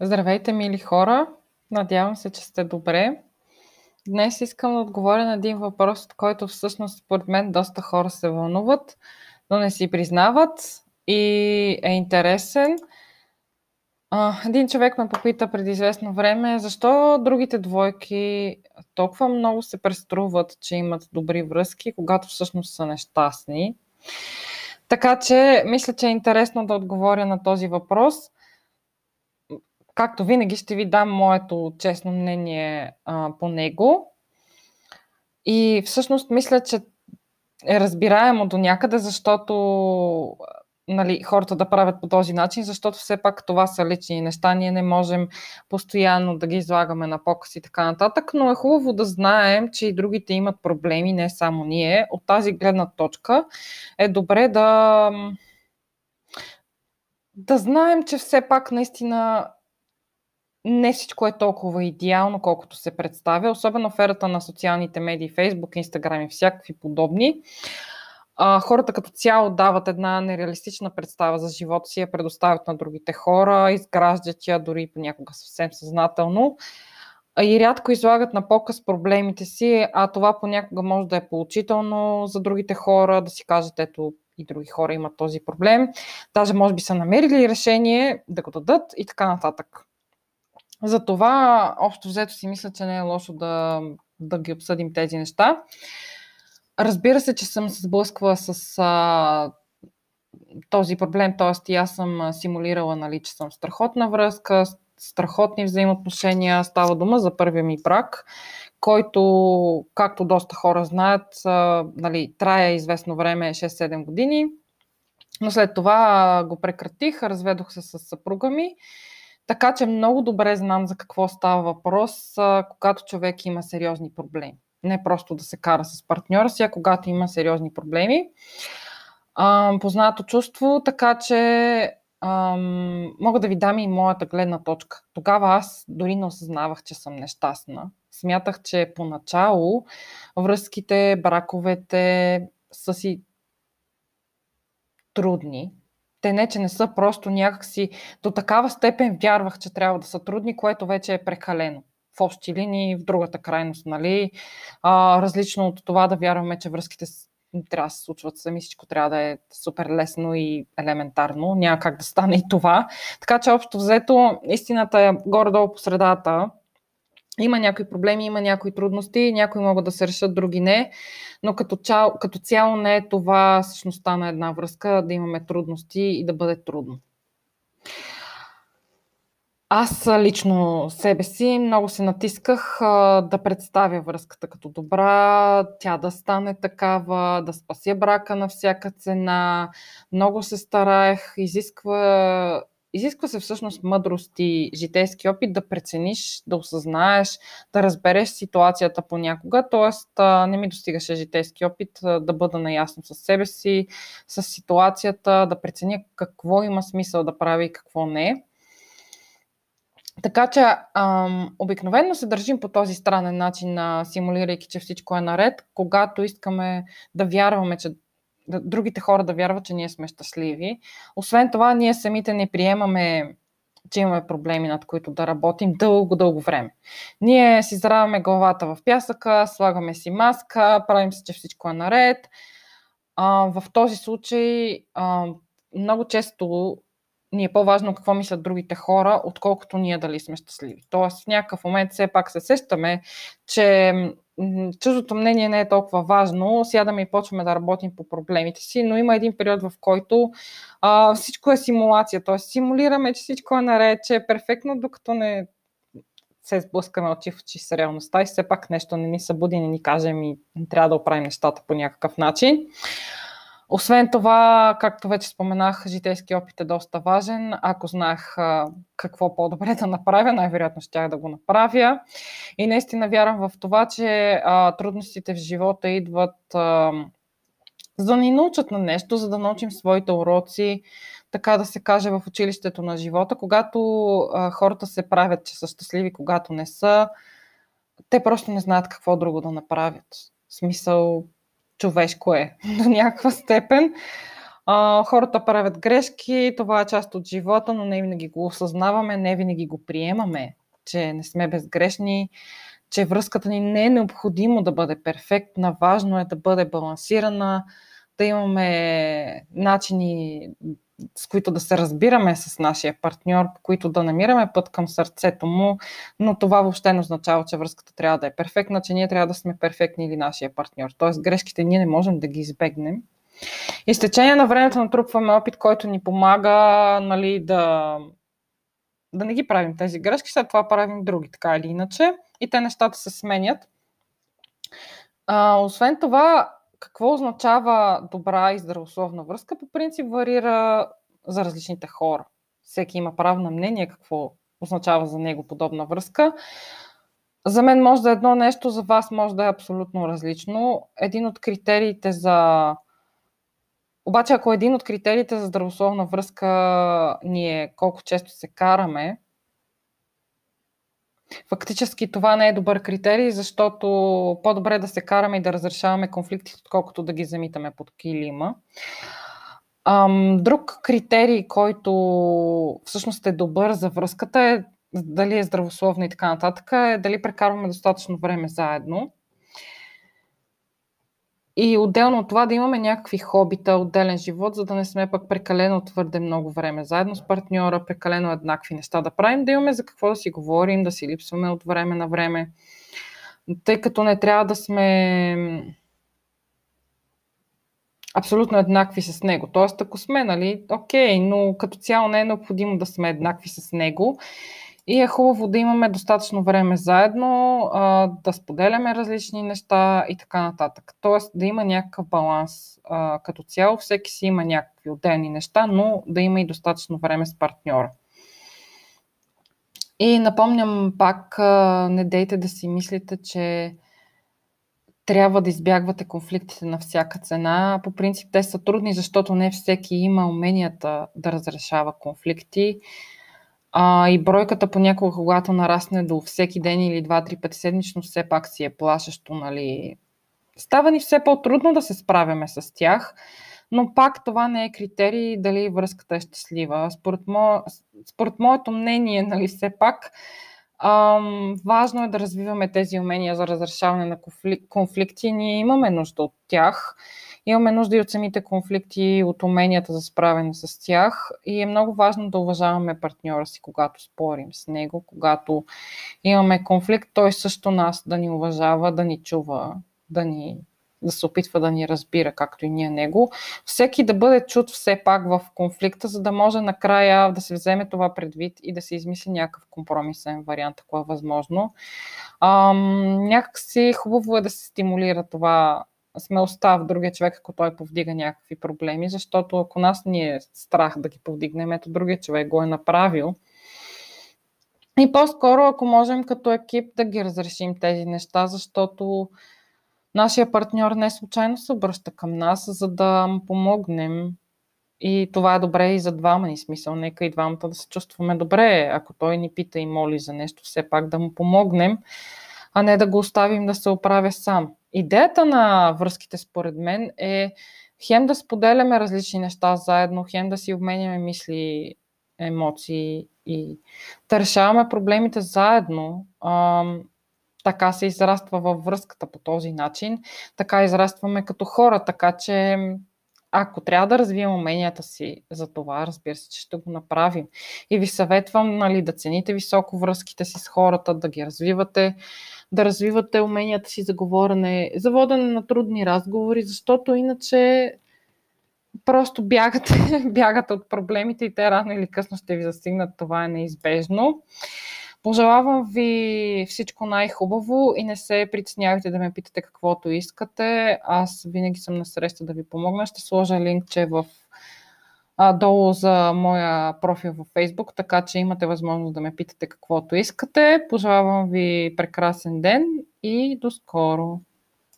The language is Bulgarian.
Здравейте, мили хора! Надявам се, че сте добре. Днес искам да отговоря на един въпрос, от който всъщност според мен доста хора се вълнуват, но не си признават и е интересен. един човек ме попита преди известно време, защо другите двойки толкова много се преструват, че имат добри връзки, когато всъщност са нещастни. Така че, мисля, че е интересно да отговоря на този въпрос – както винаги ще ви дам моето честно мнение а, по него. И всъщност мисля, че е разбираемо до някъде, защото нали, хората да правят по този начин, защото все пак това са лични неща. Ние не можем постоянно да ги излагаме на показ и така нататък, но е хубаво да знаем, че и другите имат проблеми, не само ние. От тази гледна точка е добре да да знаем, че все пак наистина не всичко е толкова идеално, колкото се представя, особено в на социалните медии, Facebook, Instagram и всякакви подобни. А, хората като цяло дават една нереалистична представа за живота си, я предоставят на другите хора, изграждат я дори понякога съвсем съзнателно и рядко излагат на показ проблемите си, а това понякога може да е поучително за другите хора, да си кажат, ето и други хора имат този проблем. Даже може би са намерили решение да го дадат и така нататък. Затова, общо взето си мисля, че не е лошо да, да ги обсъдим тези неща. Разбира се, че съм се сблъсквала с а, този проблем, т.е. и аз съм симулирала, нали, че съм страхотна връзка, страхотни взаимоотношения. Става дума за първия ми брак, който, както доста хора знаят, а, нали, трая известно време 6-7 години. Но след това го прекратих, разведох се с съпруга ми така че много добре знам за какво става въпрос, когато човек има сериозни проблеми. Не просто да се кара с партньора си, а когато има сериозни проблеми. познато чувство, така че ам, мога да ви дам и моята гледна точка. Тогава аз дори не осъзнавах, че съм нещастна. Смятах, че поначало връзките, браковете са си трудни, те не, че не са просто някакси до такава степен вярвах, че трябва да са трудни, което вече е прекалено. В общи линии, в другата крайност, нали? А, различно от това да вярваме, че връзките трябва да се случват сами, всичко трябва да е супер лесно и елементарно. Няма как да стане и това. Така че общо взето, истината е горе-долу по средата има някои проблеми, има някои трудности, някои могат да се решат, други не, но като, чал, като цяло не е това същността на една връзка, да имаме трудности и да бъде трудно. Аз лично себе си много се натисках а, да представя връзката като добра, тя да стане такава, да спася брака на всяка цена. Много се стараех, изисква Изисква се всъщност мъдрост и житейски опит да прецениш, да осъзнаеш, да разбереш ситуацията понякога. Тоест, не ми достигаше житейски опит да бъда наясно с себе си, с ситуацията, да преценя какво има смисъл да прави и какво не. Така че ам, обикновено се държим по този странен начин, симулирайки, че всичко е наред, когато искаме да вярваме, че другите хора да вярват, че ние сме щастливи. Освен това, ние самите не приемаме че имаме проблеми, над които да работим дълго-дълго време. Ние си зараваме главата в пясъка, слагаме си маска, правим се, че всичко е наред. А, в този случай а, много често ни е по-важно какво мислят другите хора, отколкото ние дали сме щастливи. Тоест в някакъв момент все пак се сещаме, че чуждото мнение не е толкова важно, сядаме и почваме да работим по проблемите си, но има един период, в който а, всичко е симулация, т.е. симулираме, че всичко е наред, че е перфектно, докато не се сблъскаме очи в очи с реалността и все пак нещо не ни събуди, не ни кажем и трябва да оправим нещата по някакъв начин. Освен това, както вече споменах, житейски опит е доста важен. Ако знаех какво по-добре да направя, най-вероятно щях да го направя. И наистина вярвам в това, че а, трудностите в живота идват а, за да ни научат на нещо, за да научим своите уроци, така да се каже, в училището на живота. Когато а, хората се правят, че са щастливи, когато не са, те просто не знаят какво друго да направят. В смисъл, човешко е до някаква степен. А, хората правят грешки, това е част от живота, но не винаги го осъзнаваме, не винаги го приемаме, че не сме безгрешни, че връзката ни не е необходимо да бъде перфектна, важно е да бъде балансирана, да имаме начини с които да се разбираме с нашия партньор, по които да намираме път към сърцето му, но това въобще не означава, че връзката трябва да е перфектна, че ние трябва да сме перфектни или нашия партньор. Тоест грешките ние не можем да ги избегнем. И с течение на времето натрупваме опит, който ни помага нали, да, да не ги правим тези грешки, след това правим други, така или иначе. И те нещата се сменят. А, освен това, какво означава добра и здравословна връзка, по принцип варира за различните хора. Всеки има право на мнение какво означава за него подобна връзка. За мен може да е едно нещо, за вас може да е абсолютно различно. Един от критериите за. Обаче, ако един от критериите за здравословна връзка ни е колко често се караме, Фактически това не е добър критерий, защото по-добре да се караме и да разрешаваме конфликтите, отколкото да ги замитаме под килима. Друг критерий, който всъщност е добър за връзката е дали е здравословна и така нататък, е дали прекарваме достатъчно време заедно. И отделно от това да имаме някакви хобита, отделен живот, за да не сме пък прекалено твърде много време заедно с партньора, прекалено еднакви неща да правим, да имаме за какво да си говорим, да си липсваме от време на време. Тъй като не трябва да сме абсолютно еднакви с него. Тоест, ако сме, нали, окей, но като цяло не е необходимо да сме еднакви с него. И е хубаво да имаме достатъчно време заедно, а, да споделяме различни неща и така нататък. Тоест да има някакъв баланс а, като цяло. Всеки си има някакви отделни неща, но да има и достатъчно време с партньора. И напомням пак, а, не дейте да си мислите, че трябва да избягвате конфликтите на всяка цена. По принцип те са трудни, защото не всеки има уменията да разрешава конфликти. А, и бройката понякога, когато нарасне до всеки ден или два-три пъти седмично, все пак си е плашещо, нали? Става ни все по-трудно да се справяме с тях, но пак това не е критерий дали връзката е щастлива. Според, мо... Според моето мнение, нали, все пак, ам, важно е да развиваме тези умения за разрешаване на конфликти. Ние имаме нужда от тях. Имаме нужда и от самите конфликти, от уменията за справяне с тях и е много важно да уважаваме партньора си, когато спорим с него, когато имаме конфликт, той също нас да ни уважава, да ни чува, да ни да се опитва да ни разбира, както и ние него. Всеки да бъде чут все пак в конфликта, за да може накрая да се вземе това предвид и да се измисли някакъв компромисен вариант, ако е възможно. Ам, някакси хубаво е да се стимулира това смелостта в другия човек, ако той повдига някакви проблеми, защото ако нас ни е страх да ги повдигнем, ето другия човек го е направил. И по-скоро, ако можем като екип да ги разрешим тези неща, защото нашия партньор не случайно се обръща към нас, за да му помогнем. И това е добре и за двама ни смисъл. Нека и двамата да се чувстваме добре. Ако той ни пита и моли за нещо, все пак да му помогнем, а не да го оставим да се оправя сам. Идеята на връзките, според мен, е хем да споделяме различни неща заедно, хем да си обменяме мисли, емоции и да решаваме проблемите заедно. Така се израства във връзката по този начин, така израстваме като хора, така че ако трябва да развием уменията си за това, разбира се, че ще го направим. И ви съветвам нали, да цените високо връзките си с хората, да ги развивате, да развивате уменията си за говорене, за водене на трудни разговори, защото иначе просто бягате, бягате от проблемите и те рано или късно ще ви застигнат. Това е неизбежно. Пожелавам ви всичко най-хубаво и не се притеснявайте да ме питате каквото искате. Аз винаги съм на среща да ви помогна. Ще сложа линкче в долу за моя профил във Facebook, така че имате възможност да ме питате каквото искате. Пожелавам ви прекрасен ден и до скоро!